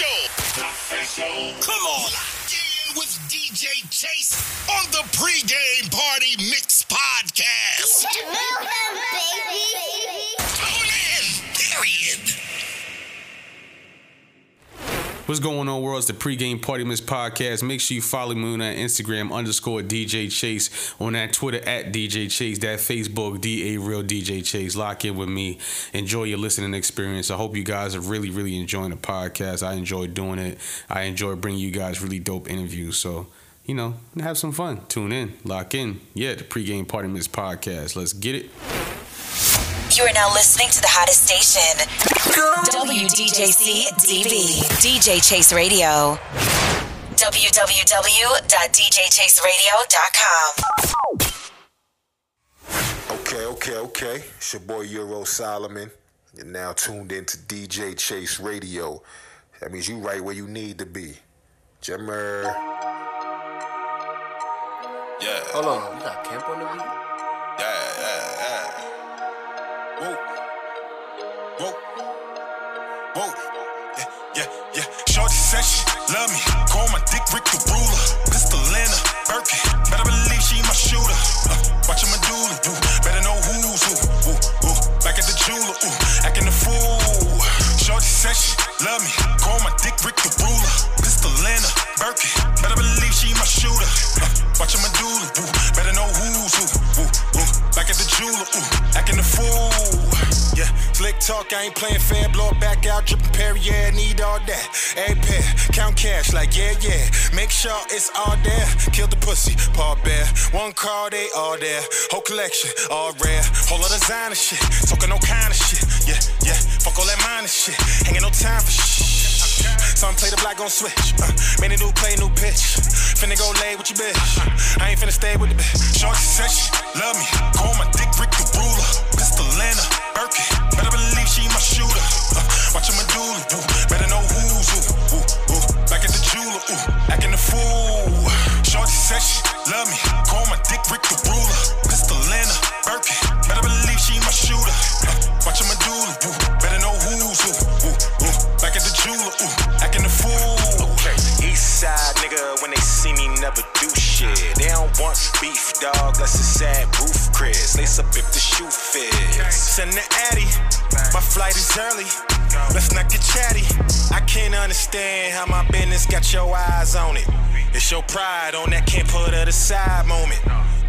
official. Official. Come on. Locked in with DJ Chase on the pregame party mix podcast. Tune in. Period. What's going on, world? It's the pregame party mix podcast. Make sure you follow me on Instagram underscore DJ Chase, on that Twitter at DJ Chase, that Facebook D A Real DJ Chase. Lock in with me. Enjoy your listening experience. I hope you guys are really, really enjoying the podcast. I enjoy doing it. I enjoy bringing you guys really dope interviews. So, you know, have some fun. Tune in, lock in. Yeah, the pregame party mix podcast. Let's get it. You are now listening to the hottest station, WDJC DB, DJ Chase Radio. www.djchaseradio.com. Okay, okay, okay. It's your boy Euro Solomon. You're now tuned into DJ Chase Radio. That means you right where you need to be. Jimmer. Yeah. Hold on, you got Camp on the beat? Yeah, yeah, yeah. Love me. Call my dick Rick the ruler. Pistol in her Birkin. Better believe she my shooter. Uh, watch my doodle. Woo. Better know who's who. Woo, woo. Back at the jeweler. Ooh. Acting a fool. Shorty said she love me. Call my dick Rick the ruler. Pistol in her Birkin. Better believe she my shooter. Uh, watch my doodle. Woo. Better know who's who. Woo, woo. Back at the jeweler. Ooh. Acting a fool. Yeah, slick talk, I ain't playing fair. Blow it back out, dripping Perry, yeah, need cash, like yeah, yeah. Make sure it's all there. Kill the pussy, paw bear. One call, they all there. Whole collection, all rare. Whole lot of designer shit, talking no kind of shit. Yeah, yeah, fuck all that minor shit. Ain't no time for shit. Some play the black on switch. Uh, many new play, new pitch. Finna go lay with your bitch. I ain't finna stay with the bitch. Shorty said she love me. Call my dick Rick the ruler. Pistol her Birkin. Better believe she my shooter. Uh, watchin' my doodle. Woo. Better Said she love me. Call my dick Rick the ruler. Pistol in her Birkin. Better believe she my shooter. Uh, watchin' my doodle. Woo. Better know who's who. Back at the jeweler. Ooh. Acting a fool. Okay. East side nigga, when they see me, never do shit. They don't want beef, dog. That's a sad roof, Chris. Lace up if the shoe fits. Send the Addy. My flight is early. Let's not get chatty. Understand how my business got your eyes on it. It's your pride on that can't put it aside moment.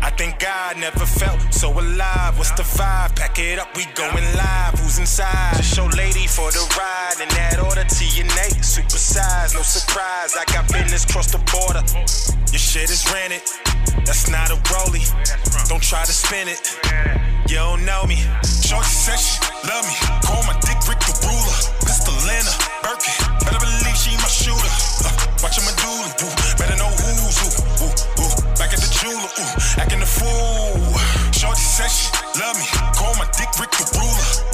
I think God never felt so alive. What's the vibe? Pack it up, we going live. Who's inside? Just show lady for the ride. In that order, TNA, super size, no surprise. I got business cross the border. Your shit is rented. That's not a rollie. Don't try to spin it. You don't know me. Said she love me. Call my Love me. Call my dick Rick the ruler.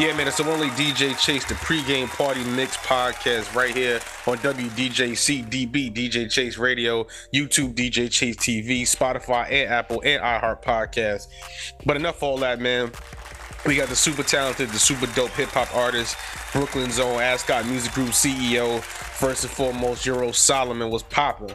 Yeah, man, it's the only DJ Chase, the pregame party mix podcast right here on WDJC DB, DJ Chase Radio, YouTube, DJ Chase TV, Spotify, and Apple, and iHeart Podcast. But enough of all that, man. We got the super talented, the super dope hip hop artist, Brooklyn's own Ascot Music Group CEO. First and foremost, Euro Solomon was popping.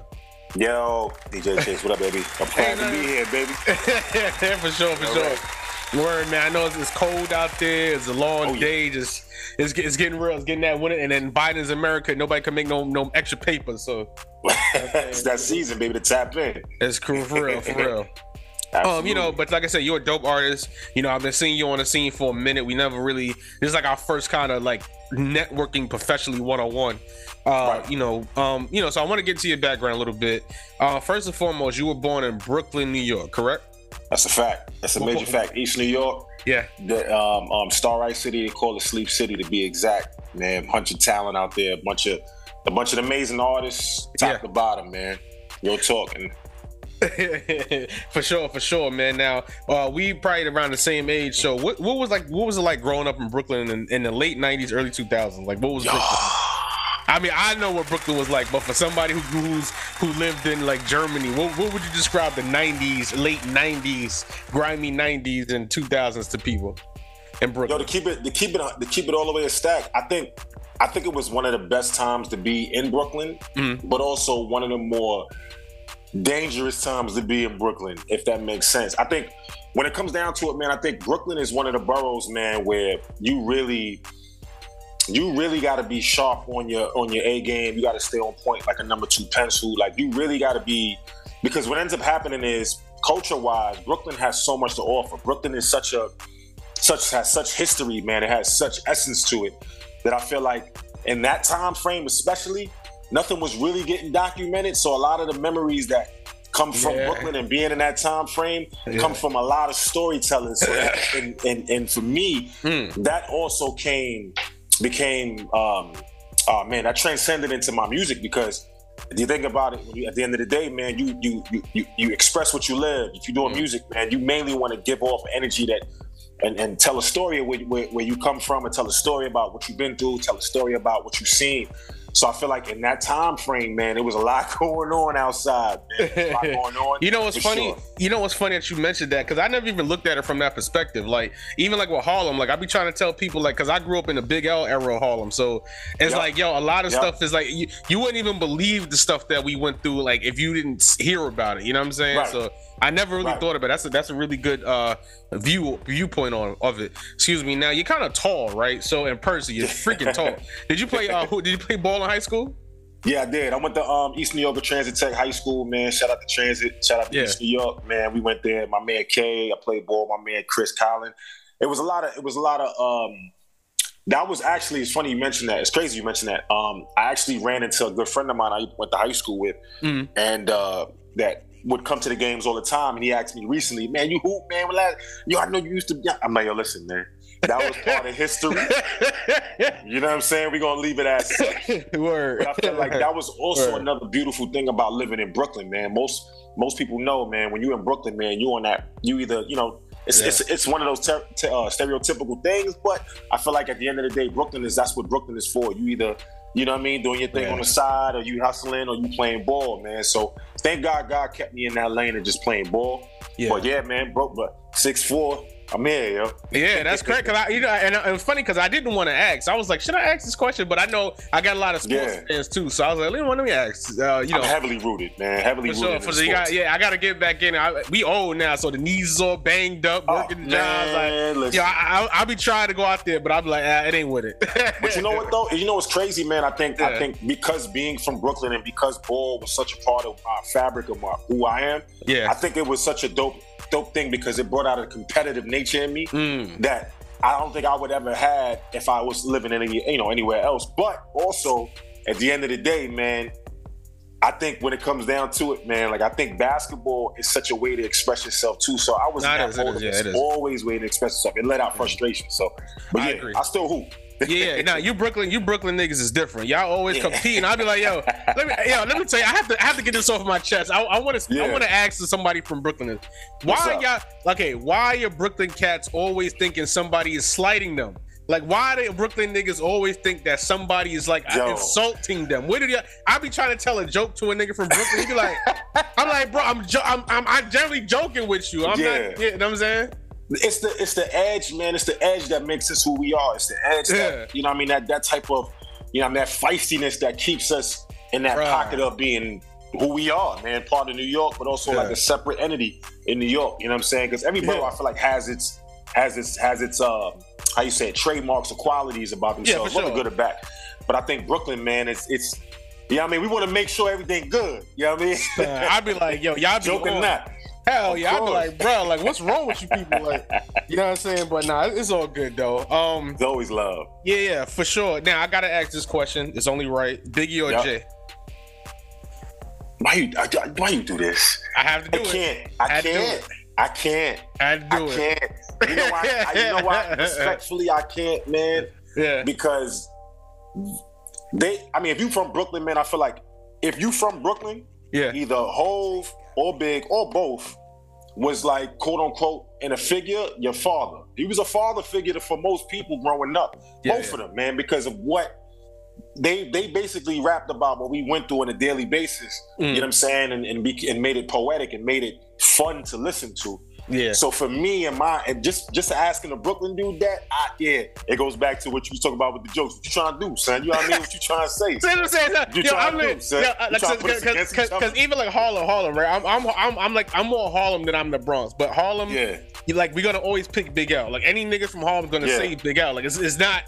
Yo, DJ Chase, what up, baby? I'm glad to be here, baby. for sure, for All sure. right. Word, man. I know it's, it's cold out there. It's a long Oh, yeah. day. Just it's, it's getting real. It's getting that winter. And then Biden's America. Nobody can make no no extra paper. So it's that season, baby, to tap in. it's cool for real, for real. Um, you know, but like I said, you're a dope artist. You know, I've been seeing you on the scene for a minute. We never really. This is like our first kind of like networking professionally one on one. Uh, Right. you know, um, you know. So I want to get to your background a little bit. Uh, first and foremost, you were born in Brooklyn, New York, correct? That's a fact. That's a major fact. East New York, Yeah. the um, um, Starrett City, they call it Sleep City to be exact. Man, bunch of talent out there, a bunch of a bunch of amazing artists, top Yeah. to bottom, man. Real talk. And for sure, for sure, man. Now, uh, we probably around the same age. So, what what was like? What was it like growing up in Brooklyn in, in the late '90s, early 2000s? Like, what was Brooklyn? I mean, I know what Brooklyn was like, but for somebody who who's who lived in like Germany, what, what would you describe the '90s, late '90s, grimy '90s and 2000s to people in Brooklyn? Yo, to keep it, to keep it, to keep it all the way a stack. I think, I think it was one of the best times to be in Brooklyn, Mhm. but also one of the more dangerous times to be in Brooklyn, if that makes sense. I think when it comes down to it, man, I think Brooklyn is one of the boroughs, man, where you really, you really got to be sharp on your on your A game. You got to stay on point like a number two pencil. Like you really got to be, because what ends up happening is culture wise, Brooklyn has so much to offer. Brooklyn is such a such has such history, man. It has such essence to it that I feel like in that time frame, especially, nothing was really getting documented. So a lot of the memories that come from Yeah. Brooklyn and being in that time frame come from a lot of storytelling. So and, and and for me, Hmm. that also came became um oh man, that transcended into my music because if you think about it, when you, at the end of the day, man, you you you you, express what you live. If you're doing Mm. music, man, you mainly want to give off energy that and, and tell a story where, where, where you come from and tell a story about what you've been through, tell a story about what you've seen. So I feel like in that time frame, man, there was a lot going on outside. Man. There was a lot going on. You know what's funny? sure. You know what's funny that you mentioned that because I never even looked at it from that perspective. Like even like with Harlem, like I be trying to tell people like because I grew up in the Big L era of Harlem, so it's Yep. like yo, a lot of Yep. stuff is like you, you wouldn't even believe the stuff that we went through like if you didn't hear about it. You know what I'm saying? Right. So I never really Right. thought about it. That's a that's a really good uh view viewpoint on of it. Excuse me. Now you're kind of tall, right? So in person, you're freaking tall. Did you play? uh who, Did you play ball in high school? Yeah, I did. I went to um, East New York Transit Tech High School, man. Shout out to Transit. Shout out to Yeah. East New York, man. We went there. My man Kay. I played ball. My man Chris Collin. It was a lot of. It was a lot of. um That was actually. It's funny you mentioned that. It's crazy you mentioned that. Um, I actually ran into a good friend of mine. I went to high school with, Mhm. and uh, that would come to the games all the time. And he asked me recently, "Man, you hoop, man? Yo, I know you used to." be I'm like, "Yo, listen, man. That was part of history. You know what I'm saying? We're gonna leave it as such." Word. But I feel like that was also Word. another beautiful thing about living in Brooklyn, man. Most most people know, man, when you're in Brooklyn, man, you on that. You either, you know, it's Yeah. it's, it's one of those ter- te- uh, stereotypical things, but I feel like at the end of the day, Brooklyn is that's what Brooklyn is for. You either, you know what I mean, doing your thing Yeah. on the side, or you hustling, or you playing ball, man. So thank God, God kept me in that lane of just playing ball. Yeah. But yeah, man, broke, but six four, I'm here, yo. Yeah, that's correct. Cause I, you know, and it was funny because I didn't want to ask. I was like, should I ask this question? But I know I got a lot of sports Yeah. fans too, so I was like, let me, ask. Uh, you know, I'm heavily rooted, man. Heavily for rooted. sure. For got, yeah, I got to get back in. I, we old now, so the knees is all banged up, Oh, working the jobs. Like, man, listen. yeah, I, I, I'll be trying to go out there, but I'm like, ah, it ain't with it. But you know what though? You know what's crazy, man? I think Yeah. I think because being from Brooklyn and because ball was such a part of my fabric of my who I am, Yeah. I think it was such a dope dope thing because it brought out a competitive nature in me Mm. that I don't think I would ever had if I was living in any you know anywhere else. But also at the end of the day, man, I think when it comes down to it, man, like I think basketball is such a way to express yourself too. So I was in it is, it is, yeah, always way to express yourself. It let out frustration. So, but I yeah, agree. I still hoop. Yeah, now you Brooklyn, you Brooklyn niggas is different. Y'all always compete, and I'll be like, yo, let me, yo, let me tell you, I have to, I have to get this off my chest. I, I want to, I want to ask somebody from Brooklyn, why What's are up? y'all, okay, why are Brooklyn cats always thinking somebody is slighting them? Like, why do Brooklyn niggas always think that somebody is like Yo. insulting them? Where did y'all? I be trying to tell a joke to a nigga from Brooklyn. He be like, I'm like, bro, I'm, jo- I'm, I'm, I'm generally joking with you. I'm Yeah. not, you know what I'm saying? It's the it's the edge, man. It's the edge that makes us who we are. It's the edge Yeah. that you know. what I mean that that type of you know I mean, that feistiness that keeps us in that Right. pocket of being who we are, man. Part of New York, but also like a separate entity in New York. You know what I'm saying? Because every borough Yeah. I feel like has its has its has its uh how you say it, trademarks or qualities about Yeah, themselves, for whether good or bad. But I think Brooklyn, man, it's it's you know I mean. We want to make sure everything good. You know what I mean? Uh, I'd be like, yo, y'all be Joking on. that. Hell yeah, I'd be like, bro, like, what's wrong with you people? Like, you know what I'm saying? But nah, it's all good though. Um, It's always love. yeah, yeah, for sure. Now I gotta ask this question. It's only right. Biggie or Yep. Jay? Why you I- I- why you do this? I have to I do it. can't. I do can't. I can't. I do I it. can't. You know why? I, you know why? Respectfully, I can't, man. Yeah. Because they. I mean, if you from Brooklyn, man, I feel like if you from Brooklyn, Yeah. either Hove or Big or both was like quote unquote in a figure your father. He was a father figure for most people growing up. Yeah, both yeah. of them, man, because of what they they basically rapped about what we went through on a daily basis. Mm. You know what I'm saying? And and, be, and made it poetic and made it fun to listen to. Yeah. So for me and my and just just asking a Brooklyn dude that, I, yeah, it goes back to what you was talking about with the jokes. What you trying to do, son? You know what I mean? What you trying to say? I'm saying? You Yo, trying I'm to like, do, son? yo, You like, put against each because even like Harlem, Harlem, right? I'm, I'm, I'm, I'm like, I'm more Harlem than I'm the Bronx, but Harlem, Yeah. you like, we're gonna always pick Big L. Like any nigga from Harlem's gonna Yeah. say Big L. Like it's, it's not.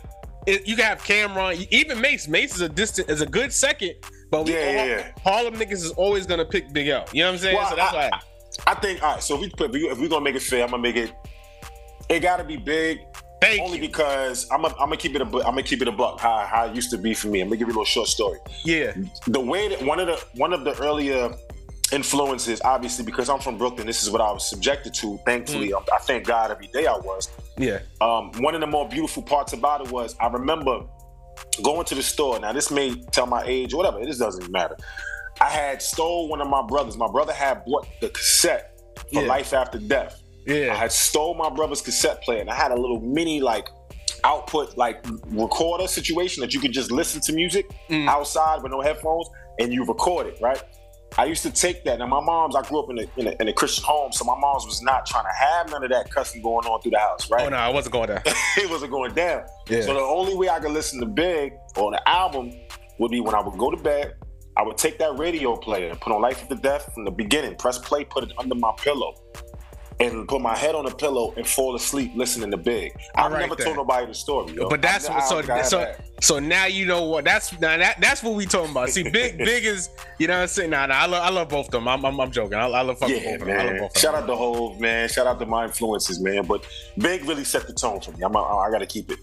It, you can have Cam'ron, even Mase. Mase is a distant, is a good second, but we, Yeah, yeah, yeah. Harlem niggas is always gonna pick Big L. You know what I'm saying? Well, so that's I, why. I think all right. So if we put if we're gonna make it fair, I'm gonna make it. It gotta be big. Thank only you. because I'm a, I'm gonna keep it a I'm gonna keep it a buck how, how it used to be for me. I'm gonna give you a little short story. Yeah. The way that one of the one of the earlier influences, obviously, because I'm from Brooklyn, this is what I was subjected to. Thankfully, Mm. I, I thank God every day I was. Yeah. Um, one of the more beautiful parts about it was I remember going to the store. Now this may tell my age or whatever. This doesn't matter. I had stole one of my brothers. My brother had bought the cassette for Yeah. Life After Death. Yeah. I had stole my brother's cassette player and I had a little mini like output like recorder situation that you could just listen to music Mm. outside with no headphones and you record it, right? I used to take that. Now my mom's, I grew up in a, in a, in a Christian home, so my mom's was not trying to have none of that cussing going on through the house, right? Oh no, I wasn't going down. it wasn't going down. Yeah. So the only way I could listen to Big on the album would be when I would go to bed. I would take that radio player and put on Life After Death from the beginning, press play, put it under my pillow, and put my head on the pillow and fall asleep listening to Big. I've right never then. told nobody the story. yo. But that's what so don't think I so that. so now you know what that's now that that's what we talking about. See, big big is you know what I'm saying. Nah, nah, I love I love both of them. I'm I'm, I'm joking. I, I love fucking Yeah, both of them. I love man. both of Shout out to Hove, man. Shout out to my influences, man. But Big really set the tone for me. I'm, I, I got to keep it.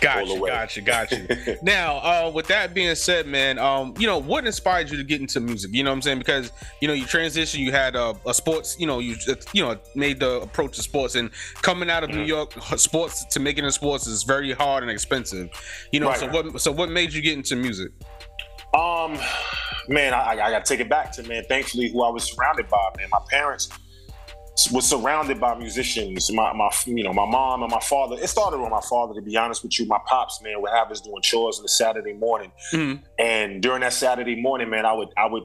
Got all the you, got you, got you. now, uh, with that being said, man, um, you know, what inspired you to get into music? You know what I'm saying? Because you know, you transition, you had a, a sports, you know, you you know, made the approach to sports, and coming out of Mm-hmm. New York, sports to make it in sports is very hard and expensive. You know, Right. so what so what made you get into music? Um, man, I, I got to take it back to man. Thankfully, who I was surrounded by, man. My parents was surrounded by musicians. My, my, you know, my mom and my father. It started with my father, to be honest with you. My pops, man, would have us doing chores on a Saturday morning, Mhm. and during that Saturday morning, man, I would, I would,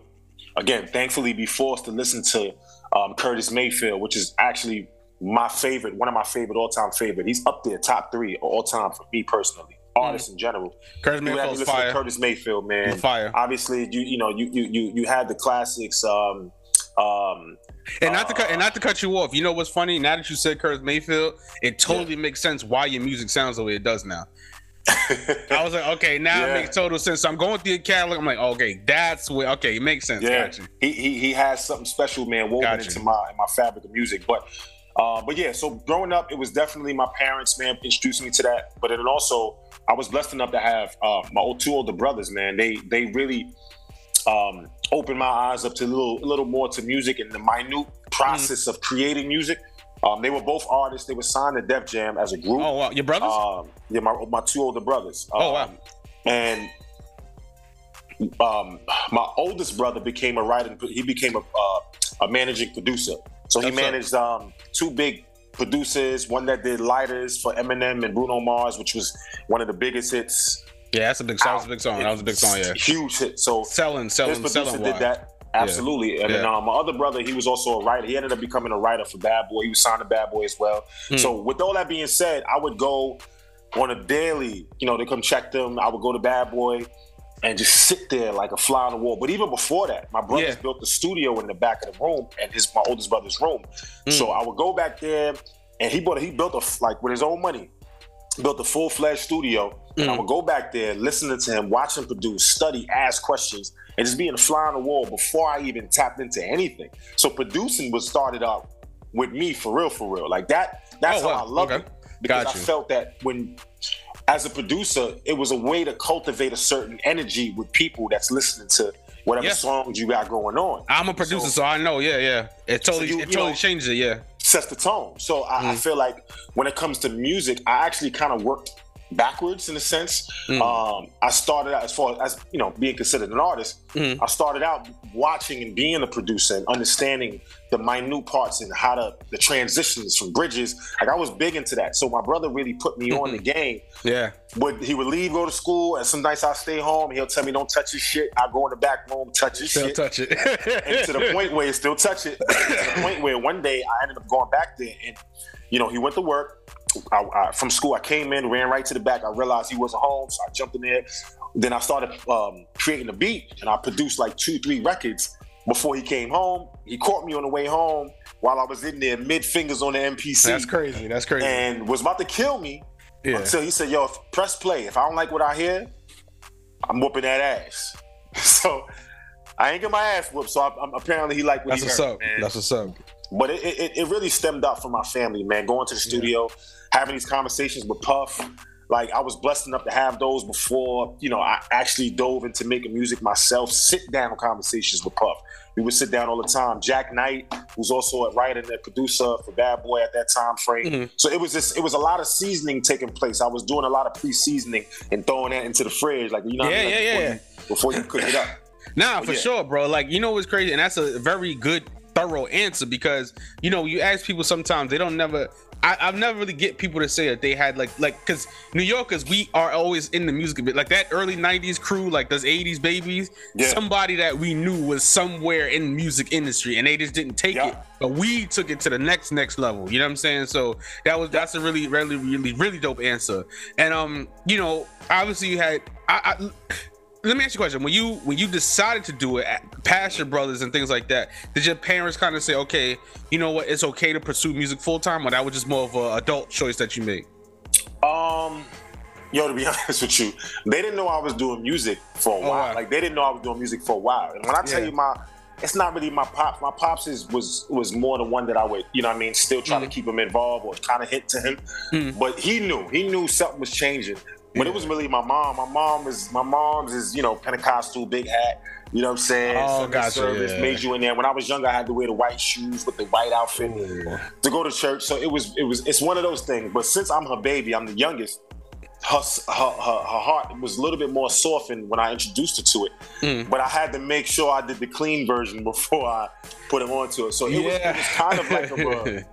again, thankfully, be forced to listen to um, Curtis Mayfield, which is actually my favorite, one of my favorite all-time favorite. He's up there, top three all time for me personally. Artists in general. Curtis You would have to Mayfield's fire. Curtis Mayfield, man. Fire. Obviously, you you know you you you you had the classics. Um, um, And not to cut and not to cut you off. You know what's funny? Now that you said Curtis Mayfield, it totally makes sense why your music sounds the way it does now. I was like, okay, now Yeah. it makes total sense. So I'm going through the catalog. I'm like, okay, that's what. okay, it makes sense. yeah, Got you. he, he he has something special, man, woven Got you. into my my fabric of music. But uh, but yeah, so growing up, it was definitely my parents, man, introducing me to that. But then also, I was blessed enough to have uh, my old, two older brothers, man. They they really um, opened my eyes up to a little a little more to music and the minute process of creating music. Um, they were both artists. They were signed to Def Jam as a group. Oh wow, your brothers? Um, yeah, my my two older brothers. Oh, wow. Um, And um, my oldest brother became a writer. He became a uh, a managing producer. So he That's managed um, two big producers. One that did lighters for Eminem and Bruno Mars, which was one of the biggest hits. Yeah, that's a big that was a big song. That was a big song. Yeah, huge hit. So selling, his selling, producer selling. did that. Absolutely. And then Yeah. um, my other brother, he was also a writer. He ended up becoming a writer for Bad Boy. He was signed to Bad Boy as well. Hmm. So with all that being said, I would go on a daily, you know, to come check them. I would go to Bad Boy and just sit there like a fly on the wall. But even before that, my brothers Yeah. built the studio in the back of the room and his my oldest brother's room. Hmm. So I would go back there and he bought he built a like with his own money, built a full fledged studio. And Hmm. I would go back there, listening to him, watch him produce, study, ask questions, and just being a fly on the wall before I even tapped into anything. So producing was started out with me for real, for real. Like that, that's Oh, how. I love Okay. it. Because I felt that when as a producer, it was a way to cultivate a certain energy with people that's listening to whatever Yeah. songs you got going on. I'm a producer, so, So- I know. Yeah, yeah. It totally, you- it totally know- changes it. Yeah. sets the tone. So I, Mm. I feel like when it comes to music, I actually kind of worked backwards in a sense. Mm. Um, I started out as far as you know being considered an artist. Mm. I started out watching and being a producer and understanding the minute parts and how to the transitions from bridges. Like I was big into that. So my brother really put me on the mm-hmm. game. Yeah. Would he would leave, go to school, and some nights I stay home. He'll tell me don't touch his shit. I go in the back room, touch his Still shit touch it. and to the point where he still touch it. to the point where one day I ended up going back there, and you know he went to work. I, I, from school, I came in, ran right to the back. I realized he wasn't home, so I jumped in there. Then I started um, creating a beat, and I produced like two, three records before he came home. He caught me on the way home while I was in there, mid fingers on the MPC, That's crazy. That's crazy. and was about to kill me yeah. until he said, "Yo, press play. If I don't like what I hear, I'm whooping that ass." So I ain't get my ass whooped. So I, I'm, apparently he liked what That's he what's up. man. That's what's up. But it, it, it really stemmed out from my family, man. Going to the studio, having these conversations with Puff. Like I was blessed enough to have those before, you know, I actually dove into making music myself. Sit down conversations with Puff. We would sit down all the time. Jack Knight, who's also a writer and a producer for Bad Boy at that time frame. Mm-hmm. So it was just, it was a lot of seasoning taking place. I was doing a lot of pre-seasoning and throwing that into the fridge, like you know, what I Yeah, mean? Like, yeah, before yeah. You, before you cook it up. Nah, for yeah. sure, bro. Like, you know what's crazy? And that's a very good, thorough answer because, you know, you ask people sometimes, they don't never. I, I've never really get people to say that they had like like because New Yorkers we are always in the music bit like that early '90s crew like those '80s babies Yeah. somebody that we knew was somewhere in the music industry and they just didn't take Yeah. it but we took it to the next next level you know what I'm saying so that was that's a really really really really dope answer and um you know obviously you had I, I let me ask you a question. When you when you decided to do it, past your brothers and things like that, did your parents kind of say, "Okay, you know what? It's okay to pursue music full time," or that was just more of an adult choice that you made? Um, yo, to be honest with you, they didn't know I was doing music for a while. Oh, wow. Like they didn't know I was doing music for a while. And when I tell Yeah. you my, it's not really my pops. My pops is was was more the one that I would, you know, what I mean, still try Mm. to keep him involved or kind of hit to him. But he knew, he knew something was changing. But it was really my mom. My mom is my mom's is you know Pentecostal, big hat. You know what I'm saying? Oh, Sunday gotcha, service yeah. made you in there. When I was younger, I had to wear the white shoes with the white outfit to go to church. So it was it was it's one of those things. But since I'm her baby, I'm the youngest. Her, her, her, her heart was a little bit more softened when I introduced her to it, Mm. but I had to make sure I did the clean version before I put him onto it. So it, was, it was kind of like a,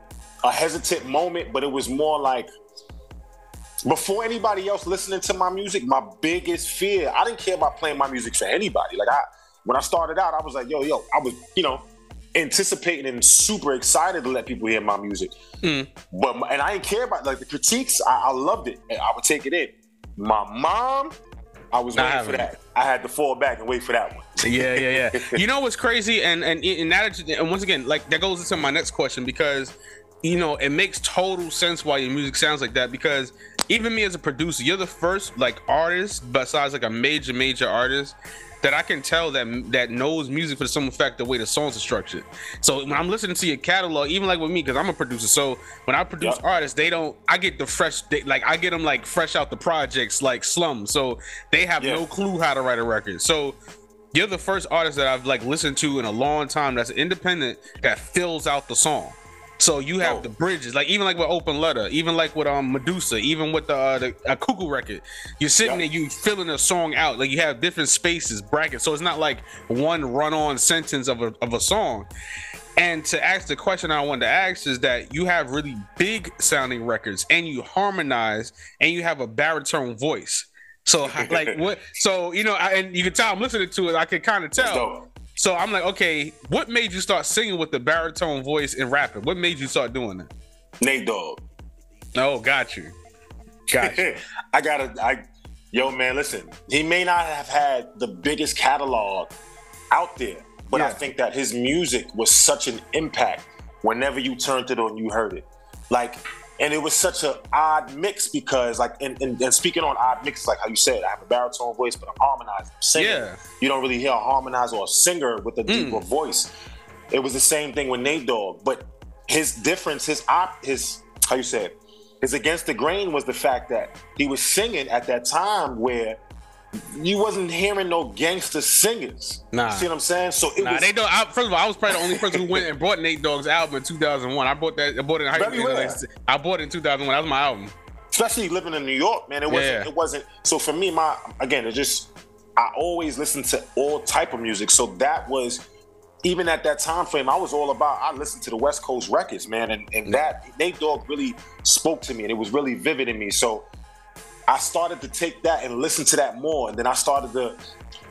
a hesitant moment, but it was more like before anybody else listening to my music, my biggest fear, I didn't care about playing my music for anybody. Like I when I started out, I was like, yo, yo, I was, you know, anticipating and super excited to let people hear my music. Hmm. But and I didn't care about like the critiques. I, I loved it. And I would take it in. My mom, I was Not waiting for that. I had to fall back and wait for that one. yeah, yeah, yeah. You know what's crazy, and and and that and once again, like that goes into my next question because you know it makes total sense why your music sounds like that because even me as a producer, you're the first like artist besides like a major major artist that I can tell that that knows music for some effect the way the songs are structured. So when I'm listening to your catalog, even like with me, because I'm a producer, so when I produce Yep. artists, they don't. I get the fresh, they, like I get them like fresh out the projects, like Slum. So they have Yeah. no clue how to write a record. So you're the first artist that I've like listened to in a long time that's independent that fills out the song. So you have Oh. the bridges, like even like with Open Letter, even like with um Medusa, even with the uh, the a Cuckoo record. You're sitting Yeah. there, you filling a song out, like you have different spaces, brackets. So it's not like one run-on sentence of a of a song. And to ask the question I wanted to ask is that you have really big sounding records, and you harmonize, and you have a baritone voice. So like what? So you know, I, and you can tell I'm listening to it. I can kind of tell. So I'm like, okay, what made you start singing with the baritone voice and rapping? What made you start doing that? Nate Dogg. Oh, got you. Got you. I gotta I yo man, listen, he may not have had the biggest catalog out there, but I think that his music was such an impact whenever you turned it on, you heard it. Like and it was such an odd mix because like and, and, and speaking on odd mixes, like how you said, I have a baritone voice, but I'm harmonizing, I'm singing. Yeah. You don't really hear a harmonizer or a singer with a deeper mm. voice. It was the same thing with Nate Dogg, but his difference, his op, his how you say it, his against the grain was the fact that he was singing at that time where you wasn't hearing no gangster singers. Nah. You see what I'm saying? So it Nah, was they don't. I, first of all, I was probably the only person who went and bought Nate Dogg's album in 2001. I bought that. I bought it in high Very school. well. I bought it in 2001. That was my album. especially living in New York, man. It wasn't. Yeah. It wasn't. So for me, my again, it just I always listened to all type of music. So that was even at that time frame, I was all about. I listened to the West Coast records, man, and and that Nate Dogg really spoke to me, and it was really vivid in me. So I started to take that and listen to that more, and then I started to,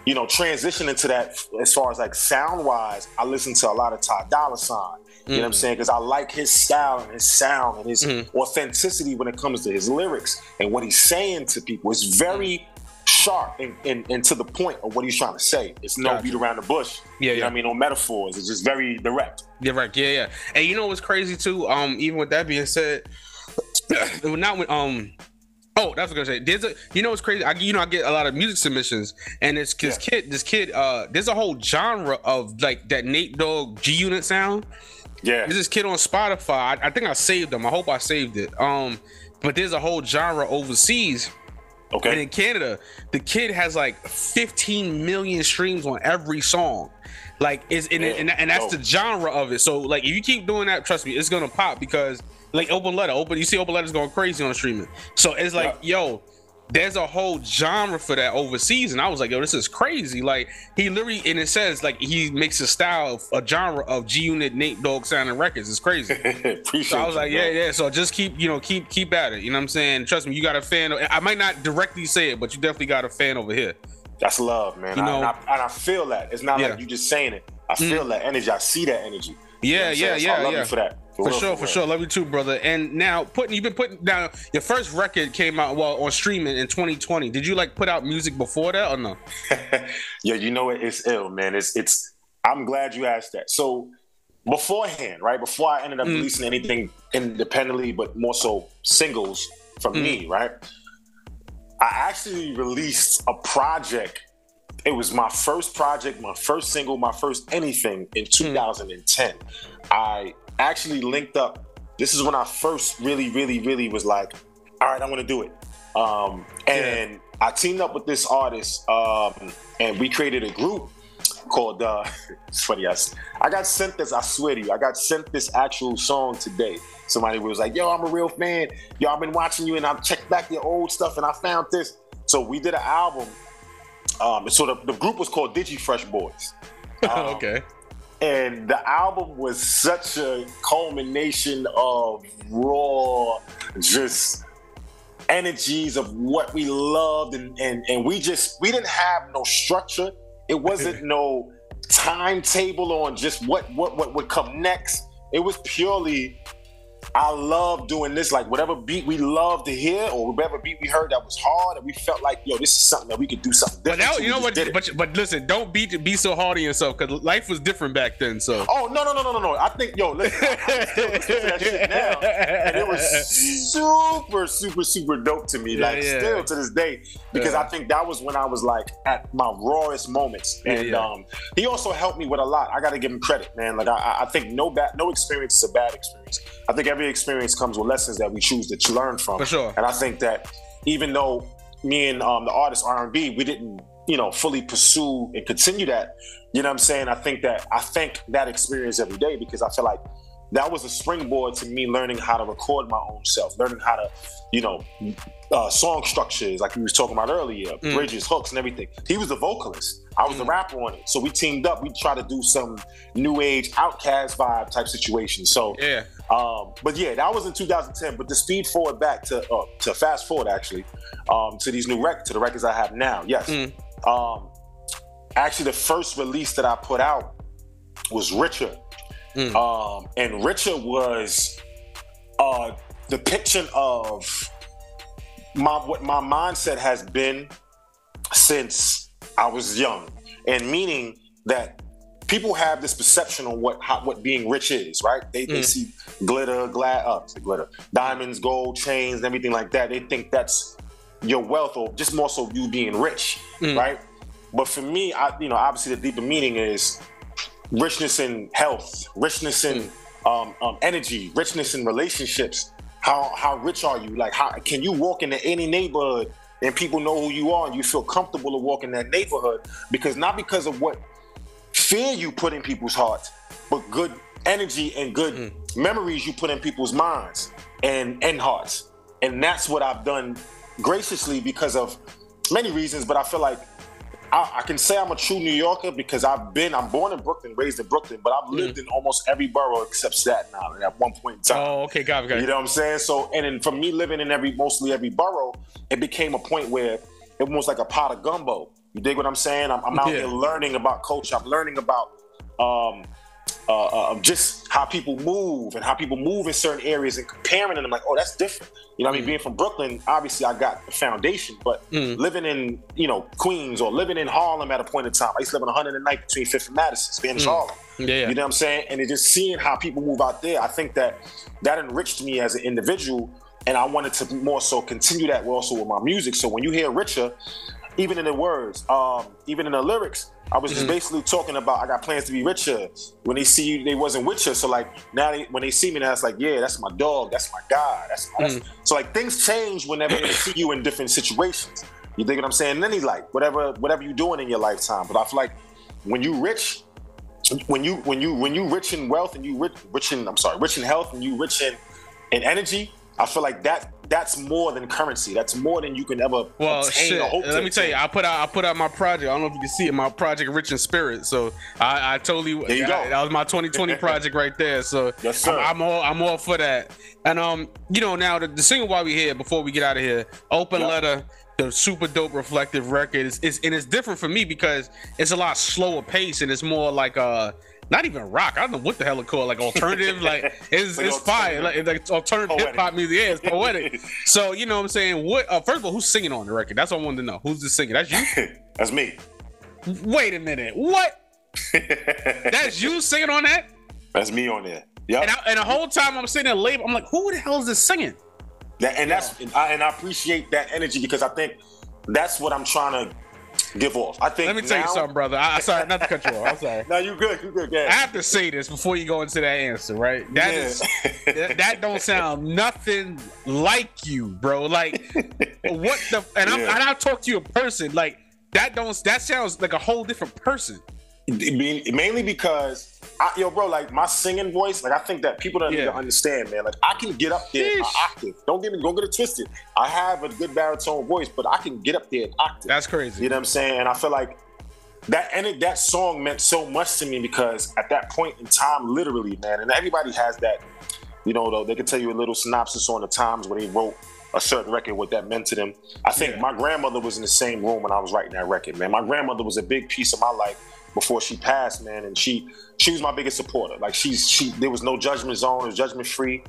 you know, transition into that as far as like sound wise. I listened to a lot of Ty Dolla Sign. You know what I'm saying? Because I like his style and his sound and his authenticity when it comes to his lyrics and what he's saying to people. It's very sharp and, and, and to the point of what he's trying to say. It's no Gotcha. beat around the bush. Yeah, you yeah. know what I mean? No metaphors. It's just very direct. Yeah, right. Yeah, yeah. And you know what's crazy too? Um, even with that being said, not with um. Oh, that's what I was gonna say. There's a, you know, what's crazy. I, you know, I get a lot of music submissions, and it's this kid, this kid. Uh, there's a whole genre of like that Nate Dogg G Unit sound. Yeah. There's this kid on Spotify. I, I think I saved him. I hope I saved it. Um, but there's a whole genre overseas. Okay. And in Canada, the kid has like 15 million streams on every song. Like is and, and, and that's the genre of it. So like if you keep doing that, trust me, it's gonna pop because like open letter, open you see open letters going crazy on streaming. So it's like, yo, there's a whole genre for that overseas, and I was like, yo, this is crazy. Like he literally, and it says like he makes a style, of, a genre of G Unit Nate Dogg sounding records. It's crazy. So I was like, yeah, yeah. So just keep, you know, keep keep at it. You know what I'm saying? Trust me, you got a fan. I might not directly say it, but you definitely got a fan over here. That's love, man. You I- know- and, I, and I feel that. It's not Yeah. like you just saying it. I mm. feel that energy. I see that energy. You know Yeah, yeah. So yeah, I love yeah. you for that. For, real, sure, for real. sure. Love you too, brother. And now putting you've been putting down your first record came out well on streaming in 2020. Did you like put out music before that or no? yeah, you know it, it's ill, man. It's it's. I'm glad you asked that. So beforehand, right before I ended up Mm. releasing anything independently, but more so singles from Mm. me, right? I actually released a project. It was my first project, my first single, my first anything in Mm. 2010. I actually linked up. This is when I first really, really, really was like, all right, I'm gonna do it. Um, and I teamed up with this artist, um, and we created a group called. Uh, it's funny. I, I got sent this. I swear to you, I got sent this actual song today. Somebody was like, "Yo, I'm a real fan. Yo, I've been watching you, and I've checked back your old stuff, and I found this." So we did an album. Um, so the, the group was called Digi Fresh Boys. Um, okay. and the album was such a culmination of raw just energies of what we loved and, and and we just we didn't have no structure it wasn't no timetable on just what what what would come next it was purely I love doing this. Like whatever beat we love to hear, or whatever beat we heard that was hard, and we felt like, yo, this is something that we could do something But different. now you know what? But but listen, don't be be so hard on yourself because life was different back then. So Oh no no no no no no! I think yo, listen, I still listen to that shit now, and it was super super super dope to me. Yeah, like yeah. still to this day, because Yeah. I think that was when I was like at my rawest moments, and um, he also helped me with a lot. I got to give him credit, man. Like I, I think no bad no experience is a bad experience. I think every experience comes with lessons that we choose to learn from. For sure. And I think that even though me and um, the artist R&B, we didn't, you know, fully pursue and continue that, you know what I'm saying? I think that I thank that experience every day because I feel like that was a springboard to me learning how to record my own self, learning how to, you know, uh, song structures like we was talking about earlier, Mm. bridges, hooks, and everything. He was the vocalist. I was the rapper on it. So we teamed up. We tried to do some new age OutKast vibe type situation. So yeah, um, but yeah, that was in 2010. But to speed forward back to uh, to fast forward actually um, to these new records, to the records I have now. Yes. Mm. Um, actually, the first release that I put out was Richer, Mm. um, and Richer was a depiction of my what my mindset has been since I was young, and meaning that people have this perception on what how, what being rich is, right? They, they Mm. see glitter, glass, uh, glitter, diamonds, gold chains, and everything like that. They think that's your wealth, or just more so you being rich, Mm. right? But for me, I you know obviously the deeper meaning is richness in health, richness in um, um, energy, richness in relationships. How how rich are you? Like how can you walk into any neighborhood and people know who you are and you feel comfortable to walk in that neighborhood because not because of what fear you put in people's hearts, but good energy and good mm. memories you put in people's minds and and hearts. and that's what I've done graciously because of many reasons. But I feel like I, I, can say I'm a true New Yorker because I've been, I'm born in Brooklyn, raised in Brooklyn, but I've lived mm. in almost every borough except Staten Island at one point in time. Oh, okay, got it. You know what I'm saying? So, and then for me living in every, mostly every borough, it became a point where it was like a pot of gumbo. You dig what I'm saying? I'm, I'm out yeah. here learning about culture. I'm learning about um, uh, uh, just how people move and how people move in certain areas and comparing them. I'm like, oh, that's different. You know, I mean, mm. being from Brooklyn, obviously I got the foundation, but mm. living in you know Queens or living in Harlem at a point in time, I used to live on 109th between Fifth and Madison, Spanish mm. Harlem. Yeah, you know what I'm saying? And it just seeing how people move out there, I think that that enriched me as an individual, and I wanted to more so continue that also with my music. So when you hear Richer, even in the words, um, even in the lyrics, I was just mm-hmm. basically talking about I got plans to be richer. When they see you, they wasn't with you. So like now, they, when they see me, now it's like, yeah, that's my dog, that's my guy. That's, my, mm-hmm. so like things change whenever they see you in different situations. You dig what I'm saying? Then he's like, whatever, whatever you're doing in your lifetime. But I feel like when you rich, when you when you when you rich in wealth and you rich rich in I'm sorry, rich in health and you rich in in energy, I feel like that that's more than currency. That's more than you can ever well, shit. Let me tell you, I put out I put out my project. I don't know if you can see it. My project, Rich in Spirit. So I, I totally there you go. that was my 2020 project right there. So yes, sir. I'm, I'm, all I'm all for that. And um, you know, now the, the single while we here before we get out of here, open yep. letter. The super dope reflective record is, is and it's different for me because it's a lot slower pace and it's more like uh not even rock. I don't know what the hell it called, like alternative. like it's it's fire, like, like alternative hip hop music. Yeah, it's poetic. so you know what I'm saying. What? Uh, first of all, who's singing on the record? That's what I wanted to know. Who's the singer? That's you. That's me. Wait a minute. What? That's you singing on that? That's me on there. Yeah. And, and, the whole time I'm sitting there, label, I'm like, who the hell is this singing? That, and that's and I, and I appreciate that energy because I think that's what I'm trying to give off. I think. Let me tell you something, brother. I, am sorry, not to cut you off. I'm sorry. no, you good. You good. Yeah. I have to say this before you go into that answer, right? That yeah. is, that, that don't sound nothing like you, bro. Like what the? And, I'm, and I'll talk to you in person. Like that don't. That sounds like a whole different person. Mainly because I, yo, bro, like my singing voice, like I think that people don't yeah. need to understand, man. Like I can get up there an octave. Don't get me, don't get it twisted. I have a good baritone voice, but I can get up there an octave. That's crazy. You know what I'm saying? And I feel like that and it, that song meant so much to me because at that point in time, literally, man, and everybody has that. You know, though they can tell you a little synopsis on the times where they wrote a certain record, what that meant to them. I think yeah. my grandmother was in the same room when I was writing that record, man. My grandmother was a big piece of my life before she passed, man, and she she was my biggest supporter. Like she's she there was no judgment zone, it was judgment free.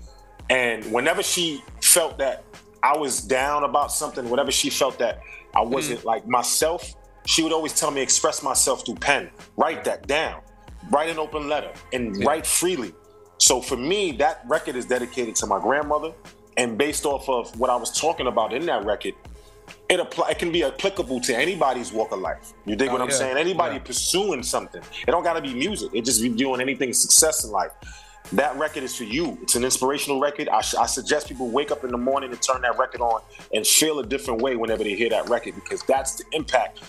And whenever she felt that I was down about something, whenever she felt that I wasn't mm. like myself, she would always tell me express myself through pen. Write that down. Write an open letter and yeah. write freely. So for me, that record is dedicated to my grandmother. And based off of what I was talking about in that record, it apply it can be applicable to anybody's walk of life. You dig oh, what I'm yeah. saying? Anybody yeah. pursuing something. It don't gotta be music. It just be doing anything success in life. That record is for you. It's an inspirational record. I, I, suggest people wake up in the morning and turn that record on and feel a different way whenever they hear that record because that's the impact.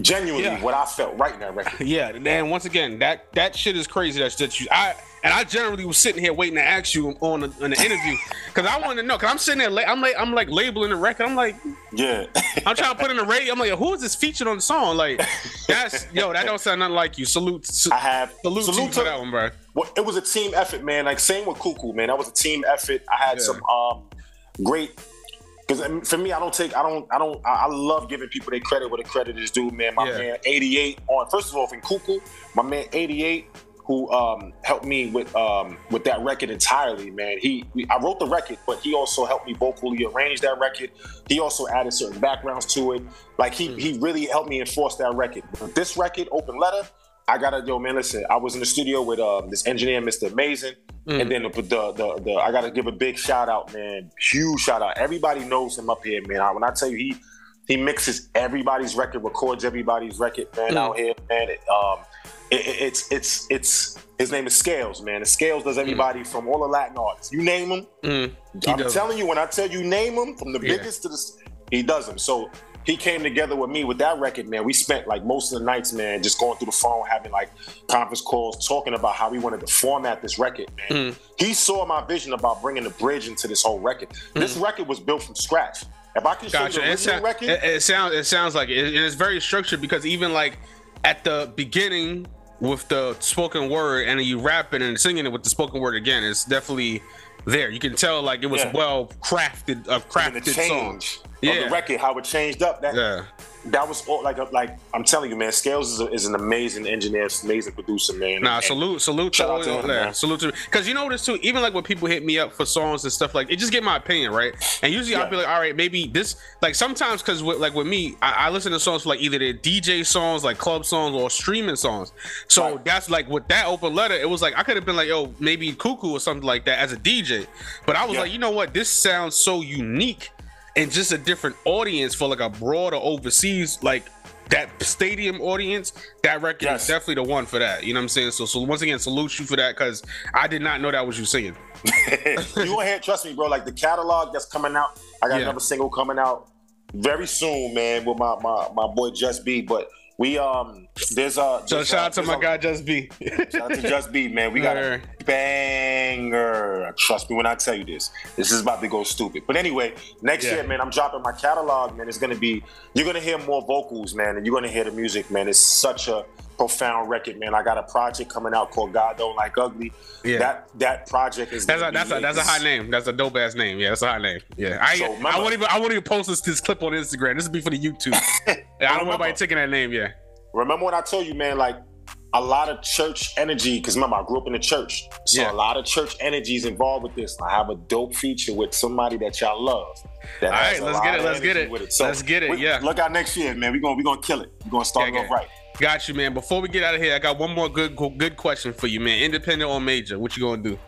Genuinely, yeah. what I felt writing that record. Yeah, and once again, that that shit is crazy. That that you I and I generally was sitting here waiting to ask you on the, on the interview because I wanted to know. Because I'm sitting there, I'm like, I'm like labeling the record. I'm like, yeah. I'm trying to put in the radio. I'm like, who is this featured on the song? Like, that's yo, that don't sound nothing like you. Salute. Su- I have salute, salute to, to that one, bro. Well, it was a team effort, man. Like same with Cuckoo, man. That was a team effort. I had yeah. some um great because for me, I don't take, I don't, I don't, I love giving people their credit where the credit is due, man. My yeah. man, 88 on. First of all, from Cuckoo, my man, 88 who um, helped me with um, with that record entirely, man. He we, I wrote the record, but he also helped me vocally arrange that record. He also added certain backgrounds to it. Like he mm. he really helped me enforce that record. But this record, Open Letter, I gotta yo man, listen. I was in the studio with um, this engineer, Mr. Amazing, mm. and then the, the, the the I gotta give a big shout out, man. Huge shout out. Everybody knows him up here, man. I, when I tell you he he mixes everybody's record, records everybody's record, man, mm. out here, man. It, um, it, it's it's it's his name is Scales, man. And Scales does everybody mm. from all the Latin artists. You name them. Mm. I'm does. telling you, when I tell you name them, from the yeah. biggest to the, he does them. So he came together with me with that record, man. We spent like most of the nights, man, just going through the phone, having like conference calls, talking about how we wanted to format this record, man. Mm. He saw my vision about bringing the bridge into this whole record. This record was built from scratch. If I can show Mm. Gotcha. you the It, record, it, it sounds it sounds like it, it's very structured because even like at the beginning with the spoken word and you rapping and singing it with the spoken word again, it's definitely there. You can tell like it was Yeah. well crafted, a crafted song. change of Yeah. the record, how it changed up. That Yeah. That was all like like I'm telling you, man. Scales is, a, is an amazing engineer, amazing producer, man. Nah, And- salute, salute Shout out to him, man. salute to because you know this too. Even like when people hit me up for songs and stuff like, it just get my opinion, right? And usually I'll be like, all right, maybe this like sometimes because like with me, I, I listen to songs for like either the DJ songs, like club songs, or streaming songs. So Right. that's like with that open letter, it was like I could have been like, yo, maybe cuckoo or something like that as a DJ, but I was Yeah. like, you know what, this sounds so unique and just a different audience for like a broader overseas like. That stadium audience, that record Yes. is definitely the one for that. You know what I'm saying? So, so once again, salute you for that because I did not know that was you singing. you gonna hear, trust me, bro. Like the catalog that's coming out. I got Yeah. another single coming out very soon, man, with my my, my boy Just B. But we um there's a So shout a- out to my a- guy Just B. Shout out to Just B, man. We got a Word. Banger. Trust me when I tell you this. This is about to go stupid. But anyway, next Yeah. year, man, I'm dropping my catalog, man. It's gonna be you're gonna hear more vocals, man, and you're gonna hear the music, man. It's such a profound record, man. I got a project coming out called God Don't Like Ugly. Yeah. That that project is That's a that's a that's a high name. That's a dope ass name. Yeah, that's a high name. Yeah, I So I won't even I won't even post this, this clip on Instagram. This will be for the YouTube. I don't want remember- anybody taking that name. Yeah, Remember when I told you, man, like a lot of church energy, because remember, I grew up in the church. So Yeah. a lot of church energy is involved with this. I have a dope feature with somebody that y'all love. That All right, let's get it, let's get energy it. with Let's get it, we- yeah. Look out next year, man. We're gonna we gonna kill it. We're gonna start Yeah, it off right. got you, man. Before we get out of here, I got one more good good question for you, man. Independent or major? What you gonna do?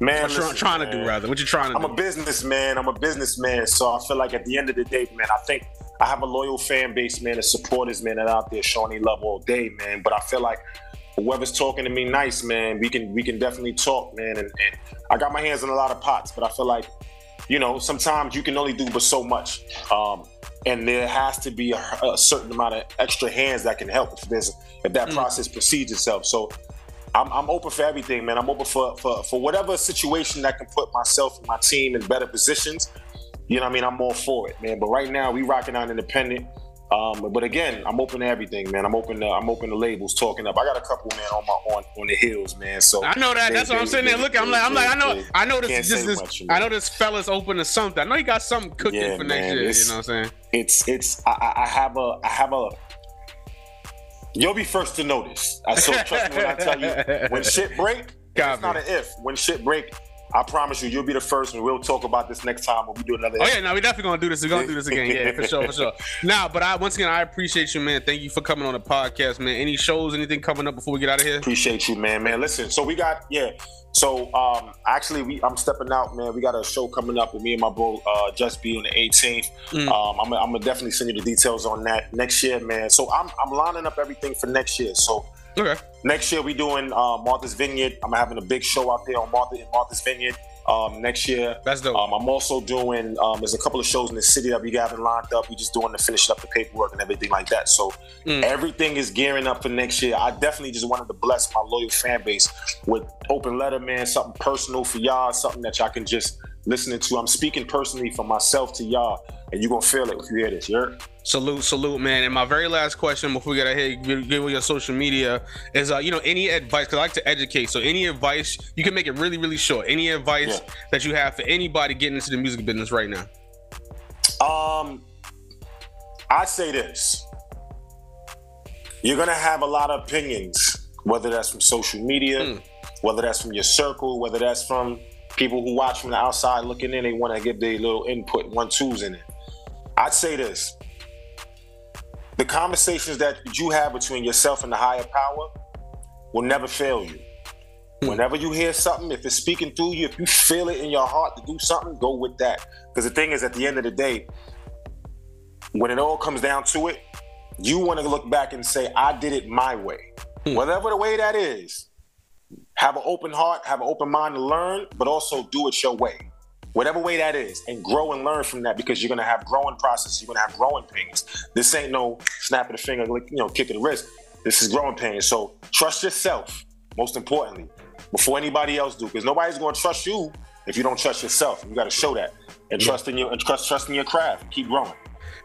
Man, What listen, trying to do rather? What you trying to I'm do? a businessman. I'm a businessman. So I feel like at the end of the day, man, I think I have a loyal fan base, man, and supporters, man, that are out there showing they love all day, man. But I feel like whoever's talking to me nice, man, we can we can definitely talk, man. And, and I got my hands in a lot of pots, but I feel like, you know, sometimes you can only do but so much. Um, and there has to be a, a certain amount of extra hands that can help if there's if that process proceeds itself. So I'm, I'm open for everything, man. I'm open for, for for whatever situation that can put myself and my team in better positions. You know what I mean? I'm all for it, man. But right now we rocking on independent. Um, but again, I'm open to everything, man. I'm open to I'm open to labels talking up. I got a couple, man, on my on on the hills, man. So I know that. they- That's what I'm they- sitting there they- looking. I'm like, I'm like, I know, they- I know this. This, this much, I know this fella's open to something. I know he got something cooking Yeah, for next man, year. You know what I'm saying? it's it's I- I have a I have a you'll be first to notice. I so trust me when I tell you when shit break, Got it's not an if. When shit break, I promise you, you'll be the first, and we'll talk about this next time when we do another. Oh yeah, no, we definitely gonna do this. We're gonna do this again. Yeah, for sure, for sure. Now, but I once again I appreciate you, man. Thank you for coming on the podcast, man. Any shows, anything coming up before we get out of here? Appreciate you, man. Man, listen. So we got yeah. So um, actually, we I'm stepping out, man. We got a show coming up with me and my bro uh, Just Be on the 18th. Mm. Um, I'm, I'm gonna definitely send you the details on that next year, man. So I'm I'm lining up everything for next year. So Okay. next year we doing uh, Martha's Vineyard. I'm having a big show out there on Martha in Martha's Vineyard. Um, next year. That's dope. Um, I'm also doing. Um, there's a couple of shows in the city that we having lined up. We just doing to finish up the paperwork and everything like that. So Mm. everything is gearing up for next year. I definitely just wanted to bless my loyal fan base with open letter, man. Something personal for y'all. Something that y'all can just listen to. I'm speaking personally for myself to y'all, and you're gonna feel it if you hear this. You? Salute, salute, man. And my very last question before we get ahead, give, give your social media is, uh, you know, any advice? Because I like to educate. So any advice you can make it really, really short. Any advice Yeah. that you have for anybody getting into the music business right now? Um, I say this: you're gonna have a lot of opinions, whether that's from social media, Mm. whether that's from your circle, whether that's from people who watch from the outside looking in. They want to give their little input, one twos in it. I'd say this: the conversations that you have between yourself and the higher power will never fail you. Hmm. Whenever you hear something, if it's speaking through you, if you feel it in your heart to do something, go with that. Because the thing is, at the end of the day, when it all comes down to it, you want to look back and say, I did it my way. Hmm. Whatever the way that is, have an open heart, have an open mind to learn, but also do it your way. Whatever way that is, and grow and learn from that because you're gonna have growing process. You're gonna have growing pains. This ain't no snapping the finger, like, you know, kicking the wrist. This is growing pains. So trust yourself, most importantly, before anybody else do, because nobody's gonna trust you if you don't trust yourself. You got to show that and trust in your and trust trust in your craft. Keep growing.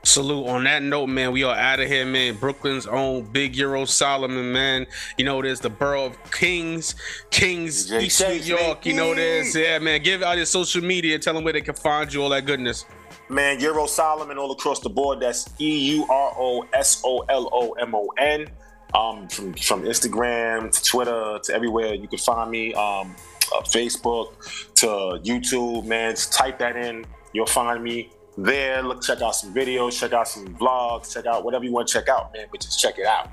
Salute. On that note, man, we are out of here, man. Brooklyn's own Big Euro Solomon, man. You know, there's the borough of Kings, Kings, East New York. You know, there's, yeah, man. Give out your social media. Tell them where they can find you, all that goodness. Man, Euro Solomon all across the board. That's E U R O S O L O M O N. Um, from from Instagram to Twitter to everywhere you can find me. Um, uh, Facebook to YouTube, man. Just type that in. You'll find me there. Look, check out some videos, check out some vlogs, check out whatever you want to check out, man. But just check it out.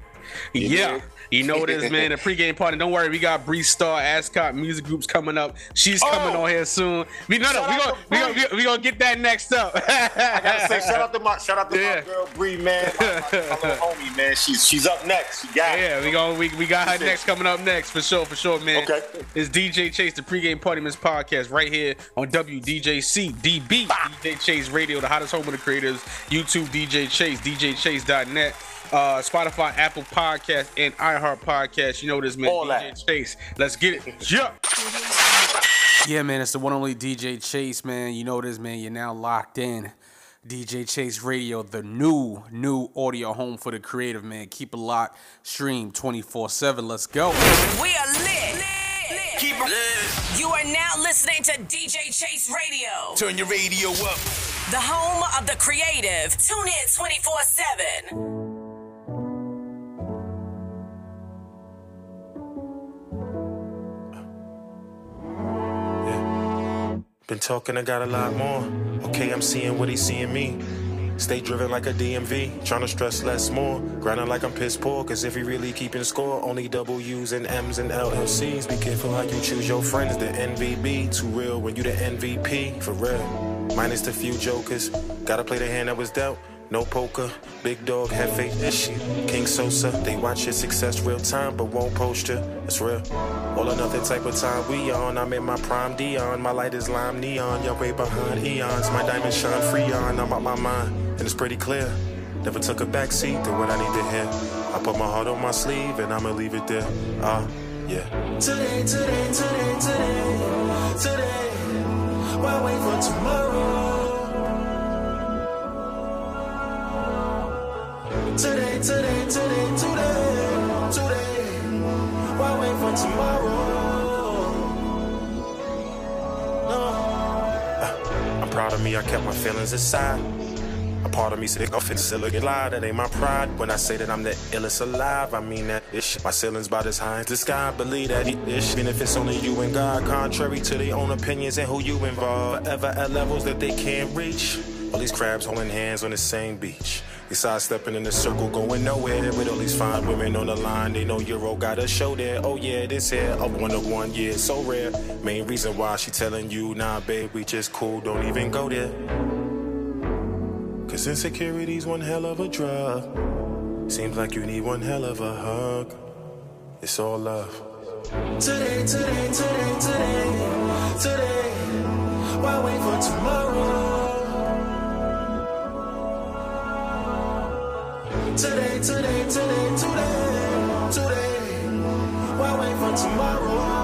You yeah. You know what it is, man. The pregame party. Don't worry, we got Bree Star, Ascot music groups coming up. She's oh. coming Oh! on here soon. We no, no, we gonna to we gonna we, we gonna get that next up. I gotta say, shout out to my shout out to Yeah. my girl Bree, man, my, my, my little homie, man. She's she's up next. She got it. Yeah, we going we, we got her next coming up next for sure, for sure, man. Okay. It's DJ Chase, the pregame party mix podcast, right here on WDJC DB, DJ Chase Radio, the hottest home of the creators. YouTube DJ Chase, DJChase.net, uh, Spotify, Apple Podcast, and iHeart Podcast. You know this man, All DJ that. Chase. Let's get it. Yeah. Yeah, man, it's the one and only DJ Chase, man. You know this, man. You're now locked in. DJ Chase Radio, the new, new audio home for the creative, man. Keep it locked. Stream 24 7. Let's go. We are lit. Keep it lit. You are now listening to DJ Chase Radio, Turn your radio up. the home of the creative. Tune in 24 7. Been talking, I got a lot more. Okay, I'm seeing what he's seeing me. Stay driven like a DMV, trying to stress less more. Grinding like I'm piss poor, cause if he really keeping score, only W's and M's and LLC's. Be careful how you choose your friends, the NVB. Too real when you the MVP, for real. Minus the few jokers, gotta play the hand that was dealt. No poker, big dog, faith, this shit. King Sosa, they watch your success real time, but won't post you. It's real. All another type of time we on. I'm in my prime Deion. My light is lime neon. Y'all way behind eons. My diamond shine free on. I'm out my mind, and it's pretty clear. Never took a backseat to what I need to hear. I put my heart on my sleeve, and I'ma leave it there. Ah, yeah. Today, today, today, today, today. Why wait for tomorrow? For tomorrow? No. I'm proud of me, I kept my feelings aside. A part of me said, off and still get lie. That ain't my pride. When I say that I'm the illest alive, I mean that shit. My ceiling's about as high as the sky. Believe that shit. Even if it's only you and God, contrary to their own opinions and who you involve. Forever at levels that they can't reach. All these crabs holding hands on the same beach. They sidestepping in a circle, going nowhere. With all these fine women on the line, they know Euro got a show there. Oh yeah, this here, a one of one, yeah, so rare. Main reason why she telling you, nah, babe, we just cool, don't even go there. Cause insecurity's one hell of a drug. Seems like you need one hell of a hug. It's all love. Today, today, today, today, today. Why wait for tomorrow? Today, today, today, today, today. Why wait for tomorrow?